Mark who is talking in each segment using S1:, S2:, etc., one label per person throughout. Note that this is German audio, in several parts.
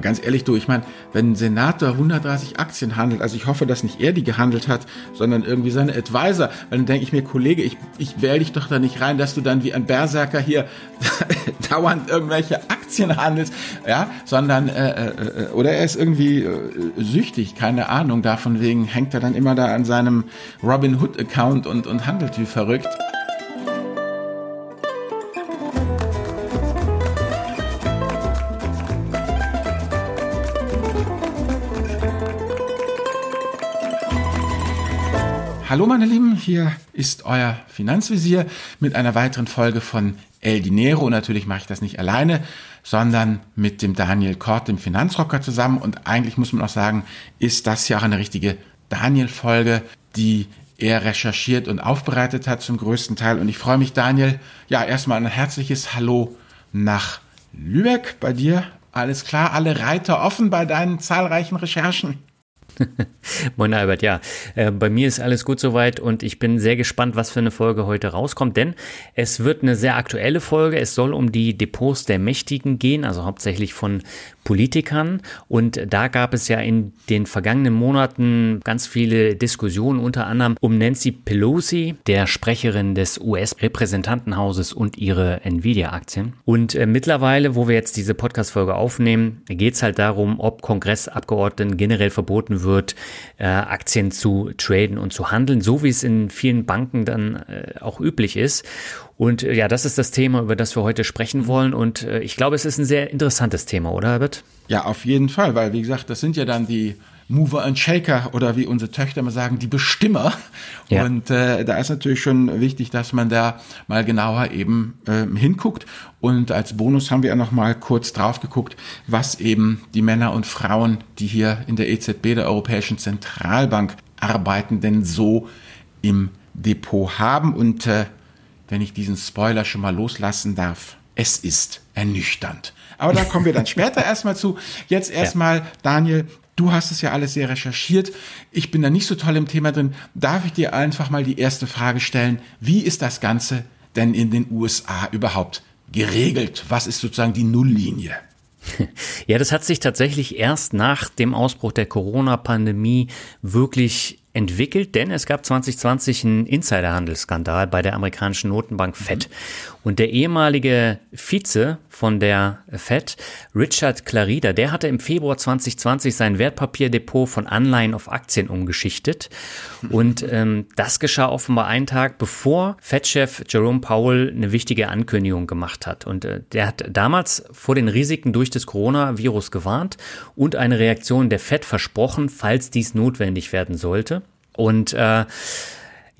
S1: Mal ganz ehrlich, du, ich meine, wenn ein Senator 130 Aktien handelt, also ich hoffe, dass nicht er die gehandelt hat, sondern irgendwie seine Advisor, dann denke ich mir, Kollege, ich, ich wähle dich doch da nicht rein, dass du dann wie ein Berserker hier dauernd irgendwelche Aktien handelst, ja, sondern, äh, äh, oder er ist irgendwie äh, süchtig, keine Ahnung, davon wegen hängt er dann immer da an seinem Robin Hood Account und, und handelt wie verrückt. Hallo meine Lieben, hier ist euer Finanzvisier mit einer weiteren Folge von El Dinero. Und natürlich mache ich das nicht alleine, sondern mit dem Daniel Kort, dem Finanzrocker zusammen. Und eigentlich muss man auch sagen, ist das ja auch eine richtige Daniel-Folge, die er recherchiert und aufbereitet hat zum größten Teil. Und ich freue mich, Daniel, ja, erstmal ein herzliches Hallo nach Lübeck bei dir. Alles klar, alle Reiter offen bei deinen zahlreichen Recherchen.
S2: Moin Albert, ja. Äh, bei mir ist alles gut soweit und ich bin sehr gespannt, was für eine Folge heute rauskommt, denn es wird eine sehr aktuelle Folge. Es soll um die Depots der Mächtigen gehen, also hauptsächlich von Politikern. Und da gab es ja in den vergangenen Monaten ganz viele Diskussionen, unter anderem um Nancy Pelosi, der Sprecherin des US-Repräsentantenhauses und ihre Nvidia-Aktien. Und äh, mittlerweile, wo wir jetzt diese Podcast-Folge aufnehmen, geht es halt darum, ob Kongressabgeordneten generell verboten wird, äh, Aktien zu traden und zu handeln, so wie es in vielen Banken dann äh, auch üblich ist. Und äh, ja, das ist das Thema, über das wir heute sprechen wollen. Und äh, ich glaube, es ist ein sehr interessantes Thema, oder Herbert?
S1: Ja, auf jeden Fall, weil wie gesagt, das sind ja dann die Mover and Shaker oder wie unsere Töchter immer sagen, die Bestimmer. Ja. Und äh, da ist natürlich schon wichtig, dass man da mal genauer eben äh, hinguckt. Und als Bonus haben wir ja noch mal kurz drauf geguckt, was eben die Männer und Frauen, die hier in der EZB, der Europäischen Zentralbank, arbeiten, denn so im Depot haben. Und äh, wenn ich diesen Spoiler schon mal loslassen darf. Es ist ernüchternd. Aber da kommen wir dann später erstmal zu. Jetzt erstmal, ja. Daniel, du hast es ja alles sehr recherchiert. Ich bin da nicht so toll im Thema drin. Darf ich dir einfach mal die erste Frage stellen? Wie ist das Ganze denn in den USA überhaupt geregelt? Was ist sozusagen die Nulllinie?
S2: Ja, das hat sich tatsächlich erst nach dem Ausbruch der Corona-Pandemie wirklich entwickelt, denn es gab 2020 einen Insiderhandelsskandal bei der amerikanischen Notenbank Fed. Und der ehemalige Vize von der Fed, Richard Clarida, der hatte im Februar 2020 sein Wertpapierdepot von Anleihen auf Aktien umgeschichtet. Und ähm, das geschah offenbar einen Tag, bevor Fed-Chef Jerome Powell eine wichtige Ankündigung gemacht hat. Und äh, der hat damals vor den Risiken durch das Coronavirus gewarnt und eine Reaktion der Fed versprochen, falls dies notwendig werden sollte. Und äh,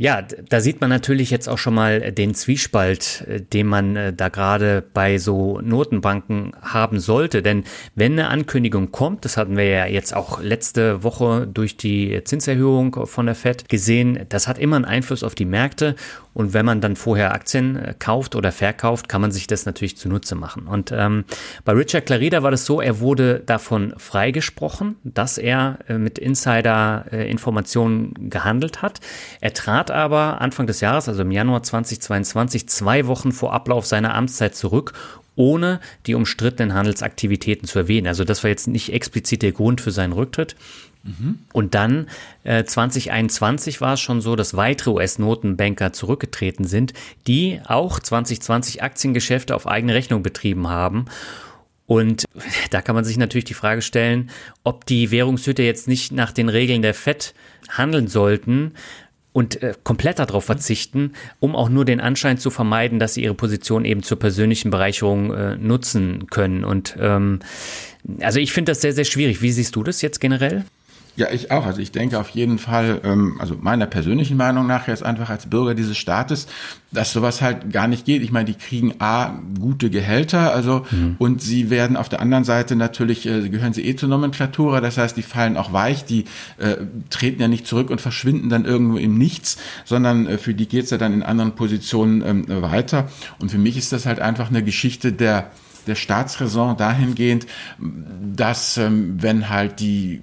S2: ja, da sieht man natürlich jetzt auch schon mal den Zwiespalt, äh, den man äh, da gerade bei so Notenbanken haben sollte. Denn wenn eine Ankündigung kommt, das hatten wir ja jetzt auch letzte Woche durch die Zinserhöhung von der Fed gesehen, das hat immer einen Einfluss auf die Märkte. Und wenn man dann vorher Aktien äh, kauft oder verkauft, kann man sich das natürlich zunutze machen. Und ähm, bei Richard Clarida war das so, er wurde davon freigesprochen, dass er äh, mit Insider-Informationen äh, gehandelt hat. Er trat aber Anfang des Jahres, also im Januar 2022, zwei Wochen vor Ablauf seiner Amtszeit zurück ohne die umstrittenen Handelsaktivitäten zu erwähnen. Also das war jetzt nicht explizit der Grund für seinen Rücktritt. Und dann äh, 2021 war es schon so, dass weitere US-Notenbanker zurückgetreten sind, die auch 2020 Aktiengeschäfte auf eigene Rechnung betrieben haben. Und da kann man sich natürlich die Frage stellen, ob die Währungshüter jetzt nicht nach den Regeln der FED handeln sollten und äh, komplett darauf verzichten, um auch nur den Anschein zu vermeiden, dass sie ihre Position eben zur persönlichen Bereicherung äh, nutzen können. Und ähm, also ich finde das sehr, sehr schwierig. Wie siehst du das jetzt generell?
S1: Ja, ich auch. Also ich denke auf jeden Fall, ähm, also meiner persönlichen Meinung nach jetzt einfach als Bürger dieses Staates, dass sowas halt gar nicht geht. Ich meine, die kriegen A, gute Gehälter, also mhm. und sie werden auf der anderen Seite natürlich, äh, gehören sie eh zur Nomenklatura, das heißt, die fallen auch weich, die äh, treten ja nicht zurück und verschwinden dann irgendwo im Nichts, sondern äh, für die geht's ja dann in anderen Positionen ähm, weiter. Und für mich ist das halt einfach eine Geschichte der der Staatsräson dahingehend, dass ähm, wenn halt die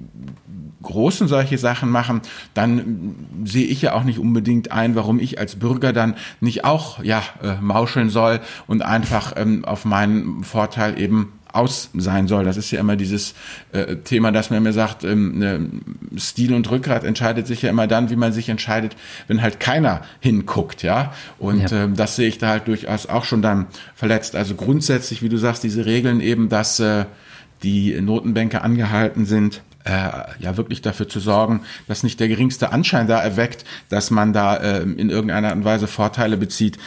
S1: Großen solche Sachen machen, dann sehe ich ja auch nicht unbedingt ein, warum ich als Bürger dann nicht auch ja äh, mauscheln soll und einfach ähm, auf meinen Vorteil eben aus sein soll. Das ist ja immer dieses äh, Thema, dass man mir sagt, ähm, ne, Stil und Rückgrat entscheidet sich ja immer dann, wie man sich entscheidet, wenn halt keiner hinguckt, ja. Und ja. Ähm, das sehe ich da halt durchaus auch schon dann verletzt. Also grundsätzlich, wie du sagst, diese Regeln eben, dass äh, die Notenbänke angehalten sind, äh, ja wirklich dafür zu sorgen, dass nicht der geringste Anschein da erweckt, dass man da äh, in irgendeiner Art und Weise Vorteile bezieht,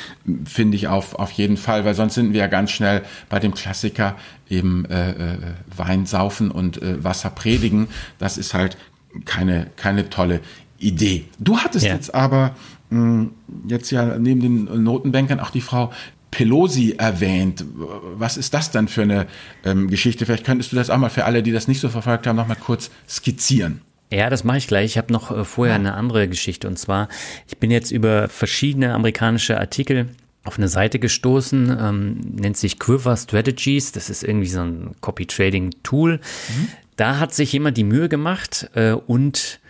S1: finde ich auf, auf jeden Fall, weil sonst sind wir ja ganz schnell bei dem Klassiker eben äh, äh, Wein saufen und äh, Wasser predigen. Das ist halt keine, keine tolle Idee. Du hattest ja. jetzt aber mh, hm, jetzt ja neben den Notenbankern auch die Frau Pelosi erwähnt. Was ist das dann für eine ähm, Geschichte? Vielleicht könntest du das auch mal für alle, die das nicht so verfolgt haben, noch mal kurz skizzieren.
S2: Ja, das mache ich gleich. Ich habe noch äh, vorher eine andere Geschichte und zwar, ich bin jetzt über verschiedene amerikanische Artikel auf eine Seite gestoßen, ähm, nennt sich Quiver Strategies. Das ist irgendwie so ein Copy-Trading-Tool. Mhm. Da hat sich jemand die Mühe gemacht äh, und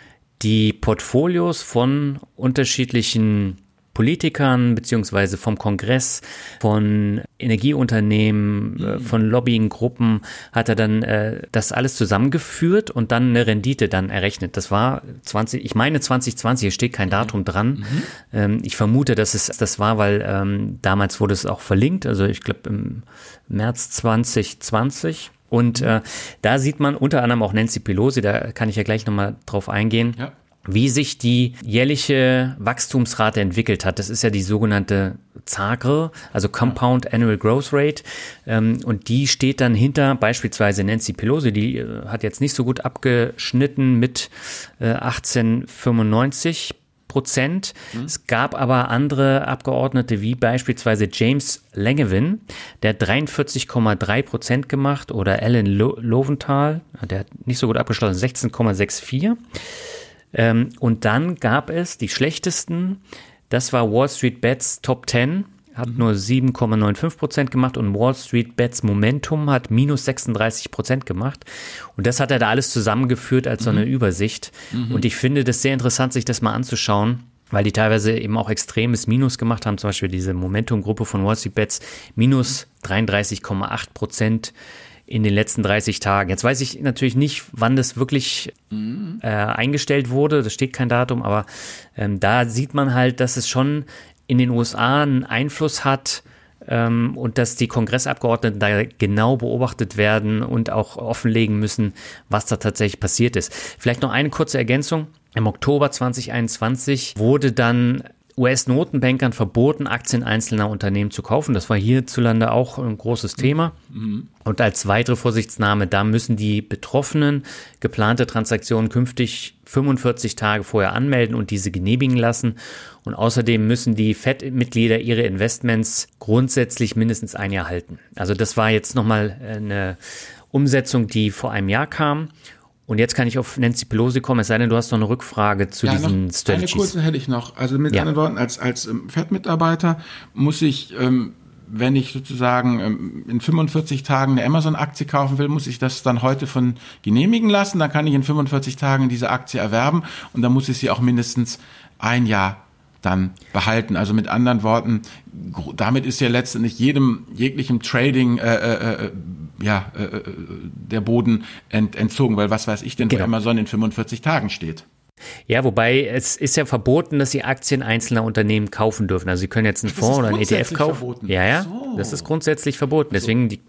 S2: die Portfolios von unterschiedlichen Politikern beziehungsweise vom Kongress, von Energieunternehmen, äh, von Lobbyinggruppen hat er dann äh, das alles zusammengeführt und dann eine Rendite dann errechnet. Das war 20, ich meine 2020, hier steht kein Datum dran. Mhm. Ähm, ich vermute, dass es das war, weil ähm, damals wurde es auch verlinkt, also ich glaube im März 2020. Und äh, da sieht man unter anderem auch Nancy Pelosi, da kann ich ja gleich nochmal drauf eingehen. Ja wie sich die jährliche Wachstumsrate entwickelt hat. Das ist ja die sogenannte ZAGRE, also Compound Annual Growth Rate. Ähm, und die steht dann hinter beispielsweise Nancy Pelosi, die äh, hat jetzt nicht so gut abgeschnitten mit 1895 äh, Prozent. Mhm. Es gab aber andere Abgeordnete wie beispielsweise James Langevin, der 43,3 Prozent gemacht oder Alan Loventhal, der hat nicht so gut abgeschlossen, 16,64. Ähm, und dann gab es die schlechtesten, das war Wall Street Bets Top 10, hat nur 7,95 Prozent gemacht und Wall Street Bets Momentum hat minus 36 Prozent gemacht. Und das hat er da alles zusammengeführt als so eine mhm. Übersicht. Mhm. Und ich finde das sehr interessant, sich das mal anzuschauen weil die teilweise eben auch extremes Minus gemacht haben, zum Beispiel diese Momentum-Gruppe von Wall Street Bets, minus 33,8 Prozent in den letzten 30 Tagen. Jetzt weiß ich natürlich nicht, wann das wirklich mhm. äh, eingestellt wurde. Da steht kein Datum, aber ähm, da sieht man halt, dass es schon in den USA einen Einfluss hat ähm, und dass die Kongressabgeordneten da genau beobachtet werden und auch offenlegen müssen, was da tatsächlich passiert ist. Vielleicht noch eine kurze Ergänzung. Im Oktober 2021 wurde dann US-Notenbankern verboten, Aktien einzelner Unternehmen zu kaufen. Das war hierzulande auch ein großes Thema. Mhm. Und als weitere Vorsichtsnahme, da müssen die Betroffenen geplante Transaktionen künftig 45 Tage vorher anmelden und diese genehmigen lassen. Und außerdem müssen die FED-Mitglieder ihre Investments grundsätzlich mindestens ein Jahr halten. Also das war jetzt nochmal eine Umsetzung, die vor einem Jahr kam. Und jetzt kann ich auf Nancy Pelosi kommen, es sei denn, du hast noch eine Rückfrage zu ja, diesen noch Strategies.
S1: Eine kurze hätte ich noch. Also mit ja. anderen Worten, als, als ähm, FED-Mitarbeiter muss ich, ähm, wenn ich sozusagen ähm, in 45 Tagen eine Amazon-Aktie kaufen will, muss ich das dann heute von genehmigen lassen. Dann kann ich in 45 Tagen diese Aktie erwerben und dann muss ich sie auch mindestens ein Jahr dann behalten. Also mit anderen Worten, damit ist ja letztendlich jedem jeglichem Trading äh, äh, äh ja äh, äh, der Boden ent, entzogen, weil was weiß ich denn, genau. wo Amazon in 45 Tagen steht.
S2: Ja, wobei es ist ja verboten, dass Sie Aktien einzelner Unternehmen kaufen dürfen. Also Sie können jetzt einen Fonds oder einen ETF kaufen. Verboten. Ja, ja, so. das ist grundsätzlich verboten. Deswegen, die,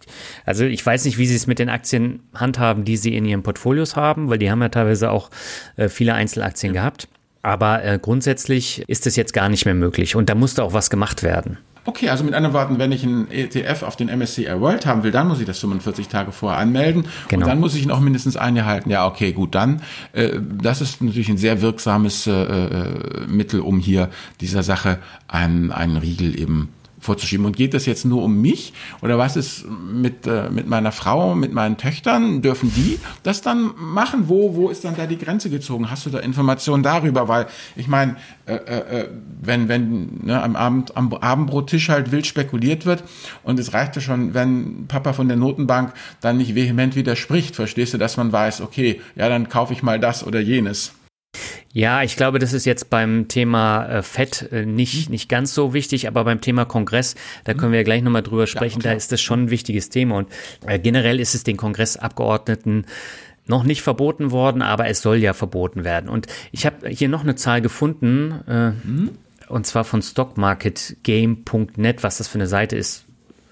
S2: also ich weiß nicht, wie Sie es mit den Aktien handhaben, die Sie in Ihren Portfolios haben, weil die haben ja teilweise auch äh, viele Einzelaktien ja. gehabt. Aber äh, grundsätzlich ist es jetzt gar nicht mehr möglich und da musste auch was gemacht werden.
S1: Okay, also mit anderen Worten, wenn ich einen ETF auf den MSCI World haben will, dann muss ich das 45 Tage vorher anmelden genau. und dann muss ich ihn auch mindestens ein Jahr halten. Ja, okay, gut, dann äh, das ist natürlich ein sehr wirksames äh, äh Mittel, um hier dieser Sache einen, einen Riegel eben vorzuschieben. Und geht das jetzt nur um mich? Oder was ist mit, äh, mit meiner Frau, mit meinen Töchtern? Dürfen die das dann machen? Wo, wo ist dann da die Grenze gezogen? Hast du da Informationen darüber? Weil ich meine, äh, äh, äh, wenn, wenn ne, am, Abend, am Abendbrottisch halt wild spekuliert wird und es reicht ja schon, wenn Papa von der Notenbank dann nicht vehement widerspricht, verstehst du, dass man weiß, okay, ja, dann kaufe ich mal das oder jenes.
S2: Ja, ich glaube, das ist jetzt beim Thema äh, Fett äh, nicht, nicht ganz so wichtig, aber beim Thema Kongress, da können wir ja gleich nochmal drüber sprechen, ja, da ist das schon ein wichtiges Thema. Und äh, generell ist es den Kongressabgeordneten noch nicht verboten worden, aber es soll ja verboten werden. Und ich habe hier noch eine Zahl gefunden, äh, mhm. und zwar von stockmarketgame.net, was das für eine Seite ist,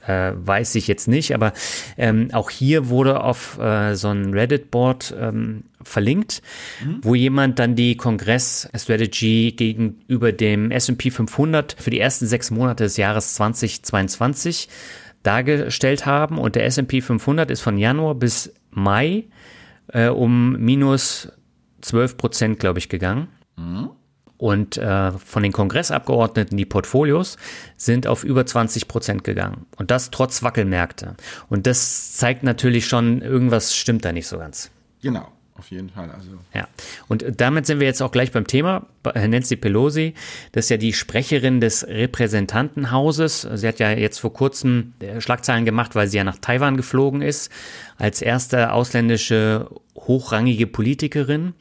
S2: äh, weiß ich jetzt nicht, aber ähm, auch hier wurde auf äh, so ein Reddit-Board ähm, verlinkt, mhm. wo jemand dann die Kongress-Strategy gegenüber dem S&P 500 für die ersten sechs Monate des Jahres 2022 dargestellt haben und der S&P 500 ist von Januar bis Mai äh, um minus 12 Prozent, glaube ich, gegangen. Mhm. Und äh, von den Kongressabgeordneten, die Portfolios, sind auf über 20 Prozent gegangen. Und das trotz Wackelmärkte. Und das zeigt natürlich schon, irgendwas stimmt da nicht so ganz.
S1: Genau. Auf jeden Fall. Also.
S2: Ja, und damit sind wir jetzt auch gleich beim Thema. Nancy Pelosi, das ist ja die Sprecherin des Repräsentantenhauses. Sie hat ja jetzt vor kurzem äh, Schlagzeilen gemacht, weil sie ja nach Taiwan geflogen ist, als erste ausländische hochrangige Politikerin.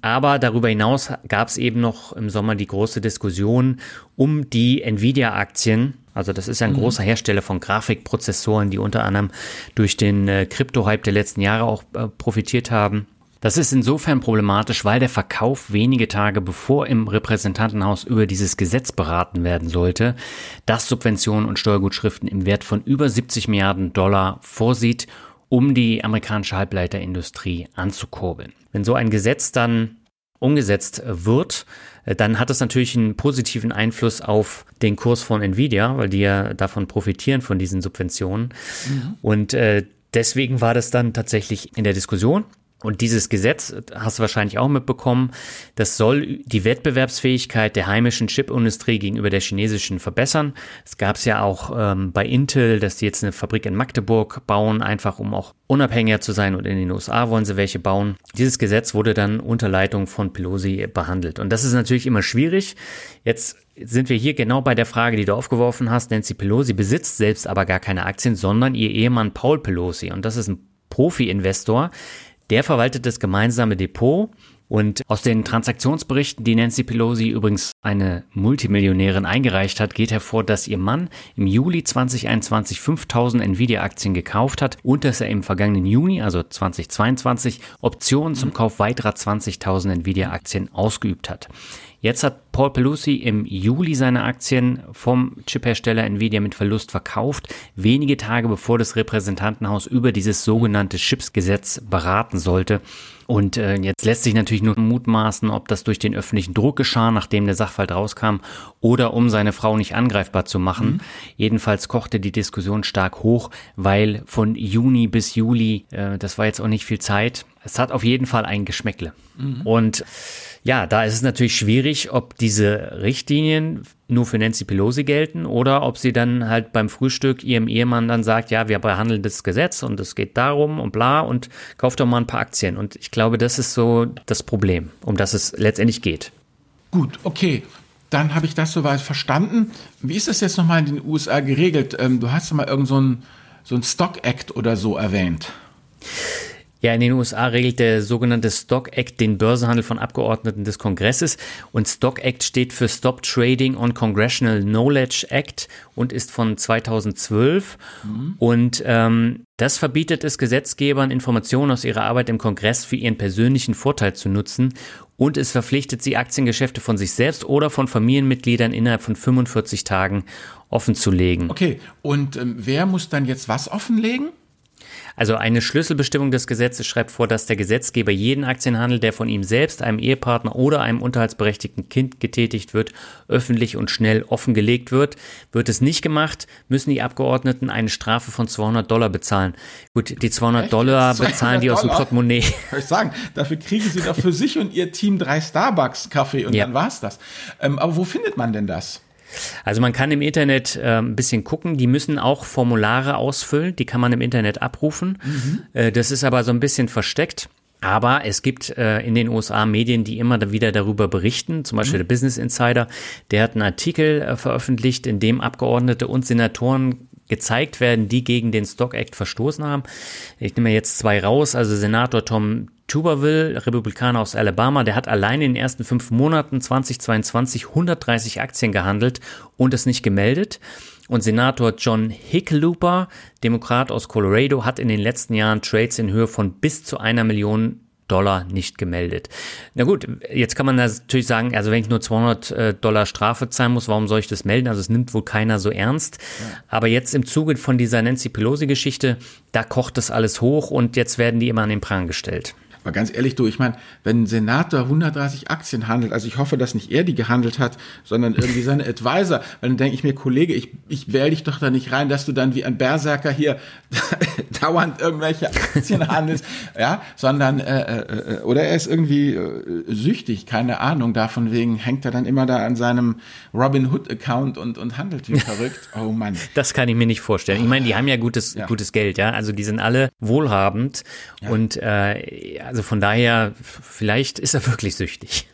S2: Aber darüber hinaus gab es eben noch im Sommer die große Diskussion um die Nvidia-Aktien. Also das ist ja ein mhm. großer Hersteller von Grafikprozessoren, die unter anderem durch den äh, Krypto-Hype der letzten Jahre auch äh, profitiert haben. Das ist insofern problematisch, weil der Verkauf wenige Tage bevor im Repräsentantenhaus über dieses Gesetz beraten werden sollte, das Subventionen und Steuergutschriften im Wert von über 70 Milliarden Dollar vorsieht, um die amerikanische Halbleiterindustrie anzukurbeln. Wenn so ein Gesetz dann umgesetzt wird, dann hat es natürlich einen positiven Einfluss auf den Kurs von Nvidia, weil die ja davon profitieren von diesen Subventionen. Mhm. Und äh, deswegen war das dann tatsächlich in der Diskussion. Und dieses Gesetz, hast du wahrscheinlich auch mitbekommen, das soll die Wettbewerbsfähigkeit der heimischen Chipindustrie gegenüber der chinesischen verbessern. Es gab es ja auch ähm, bei Intel, dass die jetzt eine Fabrik in Magdeburg bauen, einfach um auch unabhängiger zu sein und in den USA wollen sie welche bauen. Dieses Gesetz wurde dann unter Leitung von Pelosi behandelt. Und das ist natürlich immer schwierig. Jetzt sind wir hier genau bei der Frage, die du aufgeworfen hast. Nancy Pelosi besitzt selbst aber gar keine Aktien, sondern ihr Ehemann Paul Pelosi. Und das ist ein Profi-Investor, der verwaltet das gemeinsame Depot und aus den Transaktionsberichten, die Nancy Pelosi übrigens eine Multimillionärin eingereicht hat, geht hervor, dass ihr Mann im Juli 2021 5000 Nvidia-Aktien gekauft hat und dass er im vergangenen Juni, also 2022, Optionen zum Kauf weiterer 20.000 Nvidia-Aktien ausgeübt hat. Jetzt hat Paul Pelosi im Juli seine Aktien vom Chiphersteller Nvidia mit Verlust verkauft, wenige Tage bevor das Repräsentantenhaus über dieses sogenannte Chipsgesetz beraten sollte. Und äh, jetzt lässt sich natürlich nur mutmaßen, ob das durch den öffentlichen Druck geschah, nachdem der Sachverhalt rauskam, oder um seine Frau nicht angreifbar zu machen. Mhm. Jedenfalls kochte die Diskussion stark hoch, weil von Juni bis Juli, äh, das war jetzt auch nicht viel Zeit. Es hat auf jeden Fall ein Geschmäckle. Mhm. Und ja, da ist es natürlich schwierig, ob diese Richtlinien nur für Nancy Pelosi gelten oder ob sie dann halt beim Frühstück ihrem Ehemann dann sagt, ja, wir behandeln das Gesetz und es geht darum und bla und kauft doch mal ein paar Aktien. Und ich glaube, das ist so das Problem, um das es letztendlich geht.
S1: Gut, okay. Dann habe ich das soweit verstanden. Wie ist das jetzt nochmal in den USA geregelt? Ähm, du hast mal irgend so ein, so ein Stock Act oder so erwähnt.
S2: Ja, in den USA regelt der sogenannte Stock Act den Börsenhandel von Abgeordneten des Kongresses und Stock Act steht für Stop Trading on Congressional Knowledge Act und ist von 2012 mhm. und ähm, das verbietet es Gesetzgebern, Informationen aus ihrer Arbeit im Kongress für ihren persönlichen Vorteil zu nutzen und es verpflichtet sie, Aktiengeschäfte von sich selbst oder von Familienmitgliedern innerhalb von 45 Tagen offenzulegen.
S1: Okay, und ähm, wer muss dann jetzt was offenlegen?
S2: Also eine Schlüsselbestimmung des Gesetzes schreibt vor, dass der Gesetzgeber jeden Aktienhandel, der von ihm selbst, einem Ehepartner oder einem unterhaltsberechtigten Kind getätigt wird, öffentlich und schnell offengelegt wird. Wird es nicht gemacht, müssen die Abgeordneten eine Strafe von 200 Dollar bezahlen. Gut, die 200 Echt? Dollar bezahlen die aus dem Portemonnaie.
S1: Soll ich sagen, dafür kriegen sie doch für sich und ihr Team drei Starbucks-Kaffee und ja. dann war's das. Ähm, aber wo findet man denn das?
S2: Also man kann im Internet äh, ein bisschen gucken, die müssen auch Formulare ausfüllen, die kann man im Internet abrufen. Mhm. Äh, das ist aber so ein bisschen versteckt. Aber es gibt äh, in den USA Medien, die immer wieder darüber berichten, zum Beispiel mhm. der Business Insider, der hat einen Artikel äh, veröffentlicht, in dem Abgeordnete und Senatoren gezeigt werden, die gegen den Stock Act verstoßen haben. Ich nehme jetzt zwei raus, also Senator Tom Tuberville, Republikaner aus Alabama, der hat allein in den ersten fünf Monaten 2022 130 Aktien gehandelt und es nicht gemeldet. Und Senator John Hickenlooper, Demokrat aus Colorado, hat in den letzten Jahren Trades in Höhe von bis zu einer Million Dollar nicht gemeldet. Na gut, jetzt kann man natürlich sagen, also wenn ich nur 200 äh, Dollar Strafe zahlen muss, warum soll ich das melden? Also es nimmt wohl keiner so ernst. Ja. Aber jetzt im Zuge von dieser Nancy Pelosi-Geschichte, da kocht das alles hoch und jetzt werden die immer an den Prang gestellt.
S1: Aber ganz ehrlich, du, ich meine, wenn ein Senator 130 Aktien handelt, also ich hoffe, dass nicht er die gehandelt hat, sondern irgendwie seine Advisor, weil dann denke ich mir, Kollege, ich, ich wähle dich doch da nicht rein, dass du dann wie ein Berserker hier dauernd irgendwelche Aktien handelst, ja, sondern, äh, äh, äh, oder er ist irgendwie äh, süchtig, keine Ahnung, davon wegen hängt er dann immer da an seinem Robin Hood Account und, und handelt wie verrückt. Oh Mann.
S2: Das kann ich mir nicht vorstellen. Ich meine, die haben ja gutes, ja. gutes Geld, ja, also die sind alle wohlhabend ja. und äh, also von daher, vielleicht ist er wirklich süchtig.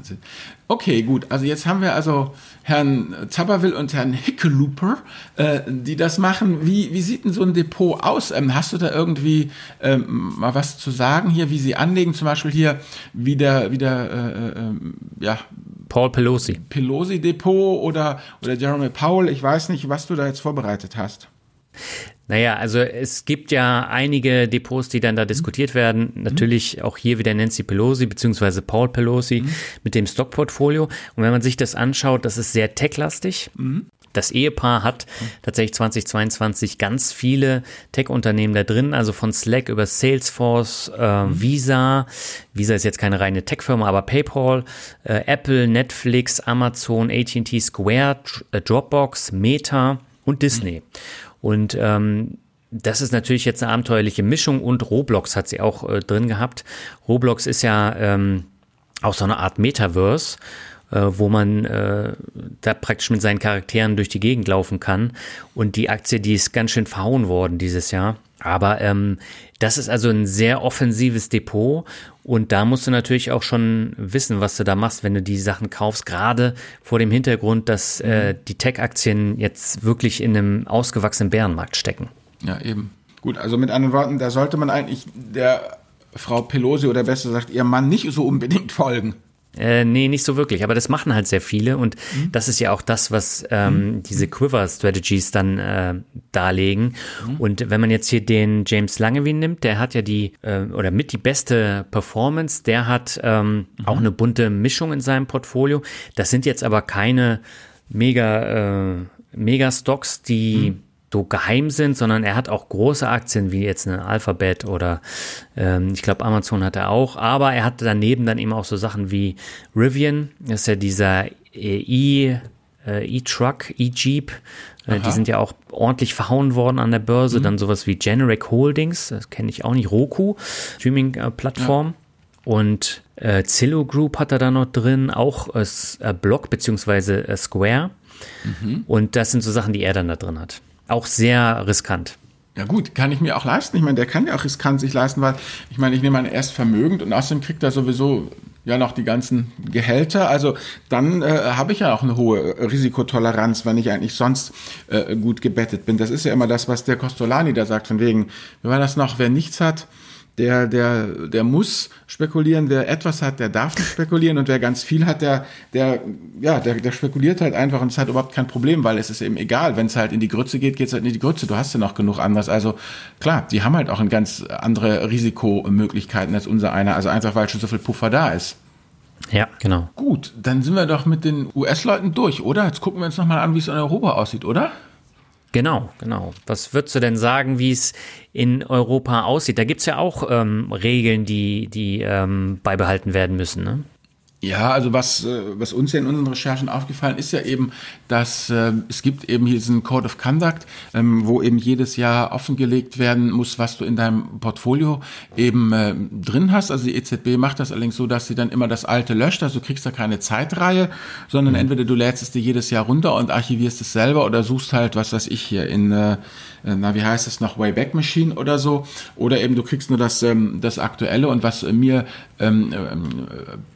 S1: Wahnsinn. Okay, gut. Also jetzt haben wir also Herrn Zaberwill und Herrn Hickelooper, äh, die das machen. Wie, wie sieht denn so ein Depot aus? Ähm, hast du da irgendwie ähm, mal was zu sagen hier, wie sie anlegen? Zum Beispiel hier wieder, wieder, äh, äh, ja.
S2: Paul Pelosi.
S1: Pelosi Depot oder, oder Jeremy Powell. Ich weiß nicht, was du da jetzt vorbereitet hast.
S2: Naja, also es gibt ja einige Depots, die dann da diskutiert werden. Mhm. Natürlich auch hier wieder Nancy Pelosi beziehungsweise Paul Pelosi mhm. mit dem Stockportfolio. Und wenn man sich das anschaut, das ist sehr techlastig. Mhm. Das Ehepaar hat tatsächlich 2022 ganz viele Tech-Unternehmen da drin, also von Slack über Salesforce, äh, mhm. Visa. Visa ist jetzt keine reine Tech-Firma, aber PayPal, äh, Apple, Netflix, Amazon, AT&T, Square, äh, Dropbox, Meta und Disney. Mhm. Und ähm, das ist natürlich jetzt eine abenteuerliche Mischung und Roblox hat sie auch äh, drin gehabt. Roblox ist ja ähm, auch so eine Art Metaverse, äh, wo man äh, da praktisch mit seinen Charakteren durch die Gegend laufen kann. Und die Aktie, die ist ganz schön verhauen worden dieses Jahr. Aber ähm, das ist also ein sehr offensives Depot und da musst du natürlich auch schon wissen, was du da machst, wenn du die Sachen kaufst, gerade vor dem Hintergrund, dass äh, mhm. die Tech-Aktien jetzt wirklich in einem ausgewachsenen Bärenmarkt stecken.
S1: Ja, eben. Gut, also mit anderen Worten, da sollte man eigentlich der Frau Pelosi oder besser gesagt ihr Mann nicht so unbedingt folgen.
S2: Äh, nee, nicht so wirklich, aber das machen halt sehr viele und mhm. das ist ja auch das, was ähm, mhm. diese Quiver-Strategies dann äh, darlegen. Mhm. Und wenn man jetzt hier den James Langevin nimmt, der hat ja die, äh, oder mit die beste Performance, der hat ähm, mhm. auch eine bunte Mischung in seinem Portfolio. Das sind jetzt aber keine mega, äh, Mega-Stocks, die mhm so geheim sind, sondern er hat auch große Aktien wie jetzt eine Alphabet oder ähm, ich glaube Amazon hat er auch, aber er hat daneben dann eben auch so Sachen wie Rivian, das ist ja dieser E, äh, E-Truck, E-Jeep, äh, die sind ja auch ordentlich verhauen worden an der Börse, mhm. dann sowas wie Generic Holdings, das kenne ich auch nicht, Roku, Streaming-Plattform. Ja. Und äh, Zillow Group hat er da noch drin, auch äh, Block beziehungsweise äh, Square. Mhm. Und das sind so Sachen, die er dann da drin hat auch sehr riskant.
S1: Ja gut, kann ich mir auch leisten. Ich meine, der kann ja auch riskant sich leisten, weil ich meine, ich nehme an, er ist vermögend und außerdem kriegt er sowieso ja noch die ganzen Gehälter. Also dann äh, habe ich ja auch eine hohe Risikotoleranz, wenn ich eigentlich sonst äh, gut gebettet bin. Das ist ja immer das, was der Costolani da sagt, von wegen, wie war das noch, wer nichts hat, der, der, der muss spekulieren, wer etwas hat, der darf nicht spekulieren und wer ganz viel hat, der, der, ja, der, der spekuliert halt einfach und es hat überhaupt kein Problem, weil es ist eben egal, wenn es halt in die Grütze geht, geht es halt in die Grütze, du hast ja noch genug anderes. Also klar, die haben halt auch ein ganz andere Risikomöglichkeiten als unser einer, also einfach weil schon so viel Puffer da ist.
S2: Ja, genau.
S1: Gut, dann sind wir doch mit den US-Leuten durch, oder? Jetzt gucken wir uns nochmal an, wie es in Europa aussieht, oder?
S2: Genau, genau. Was würdest du denn sagen, wie es in Europa aussieht? Da gibt's ja auch ähm, Regeln, die, die ähm, beibehalten werden müssen. Ne?
S1: Ja, also was, äh, was uns ja in unseren Recherchen aufgefallen ist ja eben, dass äh, es gibt eben hier diesen Code of Conduct, ähm, wo eben jedes Jahr offengelegt werden muss, was du in deinem Portfolio eben äh, drin hast. Also die EZB macht das allerdings so, dass sie dann immer das alte löscht. Also du kriegst da keine Zeitreihe, sondern mhm. entweder du lädst es dir jedes Jahr runter und archivierst es selber oder suchst halt, was weiß ich hier in, äh, na wie heißt es noch, Wayback Machine oder so. Oder eben du kriegst nur das, ähm, das Aktuelle und was mir ähm, ähm,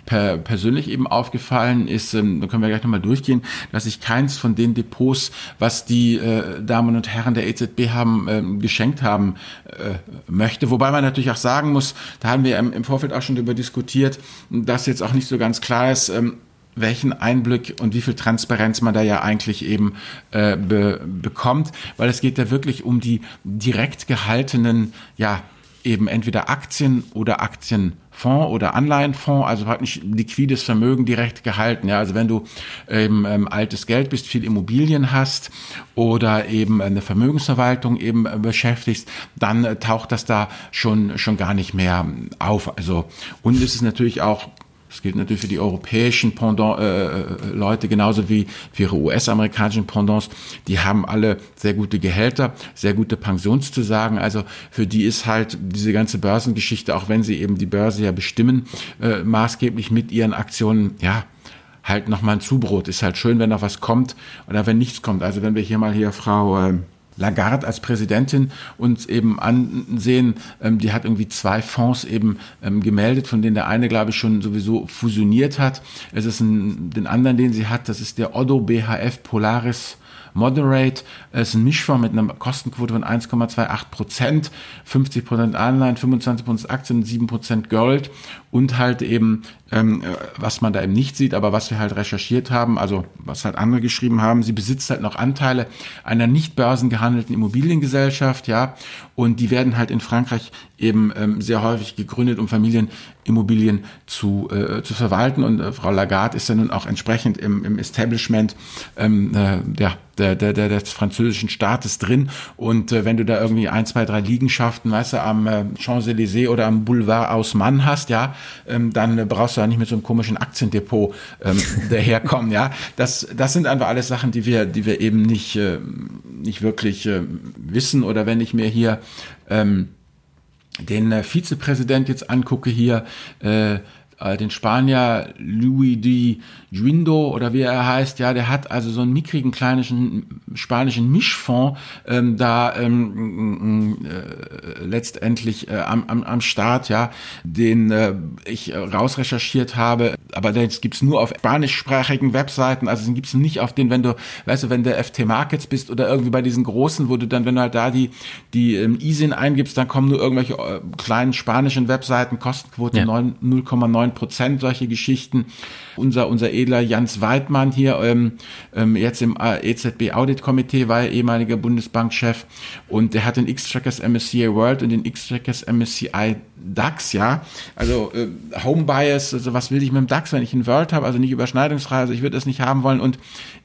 S1: per, persönlich eben aufgefallen ist, ähm, da können wir gleich nochmal durchgehen, dass ich keins von den Depots, was die äh, Damen und Herren der EZB haben, ähm, geschenkt haben äh, möchte. Wobei man natürlich auch sagen muss, da haben wir im, im Vorfeld auch schon darüber diskutiert, dass jetzt auch nicht so ganz klar ist, ähm, welchen Einblick und wie viel Transparenz man da ja eigentlich eben äh, be bekommt, weil es geht ja wirklich um die direkt gehaltenen, ja, eben entweder Aktien oder Aktienfonds oder Anleihenfonds, also praktisch liquides Vermögen direkt gehalten. Ja, also wenn du eben ähm, altes Geld bist, viel Immobilien hast oder eben eine Vermögensverwaltung eben beschäftigst, dann äh, taucht das da schon schon gar nicht mehr auf. Also und es ist natürlich auch das gilt natürlich für die europäischen Pendant, äh, äh, Leute genauso wie für ihre US-amerikanischen Pendants. Die haben alle sehr gute Gehälter, sehr gute Pensionszusagen. Also für die ist halt diese ganze Börsengeschichte, auch wenn sie eben die Börse ja bestimmen, äh, maßgeblich mit ihren Aktionen, ja, halt nochmal ein Zubrot. Ist halt schön, wenn noch was kommt oder wenn nichts kommt. Also wenn wir hier mal hier Frau äh, Lagarde als Präsidentin uns eben ansehen, ähm, die hat irgendwie zwei Fonds eben ähm, gemeldet, von denen der eine, glaube ich, schon sowieso fusioniert hat. Es ist ein, den anderen, den sie hat, das ist der Oddo BHF Polaris Moderate. Es ist ein Mischfonds mit einer Kostenquote von 1,28 Prozent, 50 Prozent Anleihen, 25 Prozent Aktien, 7 Prozent Gold und halt eben, ähm, äh, was man da eben nicht sieht, aber was wir halt recherchiert haben, also was halt andere geschrieben haben, sie besitzt halt noch Anteile einer nicht börsengehandelten Immobiliengesellschaft, ja, und die werden halt in Frankreich eben ähm, sehr häufig gegründet, um Familienimmobilien zu, äh, zu verwalten. Und äh, Frau Lagarde ist ja nun auch entsprechend im, im Establishment ähm, äh, der, der, der, des französischen Staates drin. Und äh, wenn du da irgendwie ein, zwei, drei Liegenschaften, weißt du, am äh, Champs-Élysées oder am Boulevard aus Mann hast, ja, ähm, dann brauchst du ja nicht mit so einem komischen Aktiendepot ähm, daherkommen, ja. Das, das sind einfach alles Sachen, die wir, die wir eben nicht, äh, nicht wirklich äh, wissen. Oder wenn ich mir hier ähm, den äh, Vizepräsident jetzt angucke hier, äh, äh, den Spanier Louis de Juindo oder wie er heißt, ja, der hat also so einen mickrigen kleinen spanischen Mischfonds ähm, da ähm, äh, letztendlich äh, am, am, am Start, ja, den äh, ich rausrecherchiert habe, aber den gibt's nur auf spanischsprachigen Webseiten, also den gibt's nicht auf den, wenn du, weißt du, wenn du FT Markets bist oder irgendwie bei diesen großen, wo du dann, wenn du halt da die, die ähm, ISIN eingibst, dann kommen nur irgendwelche äh, kleinen spanischen Webseiten, Kostenquote ja. 0,9 Prozent, solche Geschichten. Unser, unser edler Jans Weidmann hier, ähm, ähm, jetzt im äh, EZB Audit Komitee, war er ehemaliger Bundesbankchef und der hat den X-Trackers MSCI World und den X-Trackers MSCI DAX, ja. Also äh, Home Bias, also was will ich mit dem DAX, wenn ich einen World habe, also nicht überschneidungsfrei, also ich würde das nicht haben wollen. Und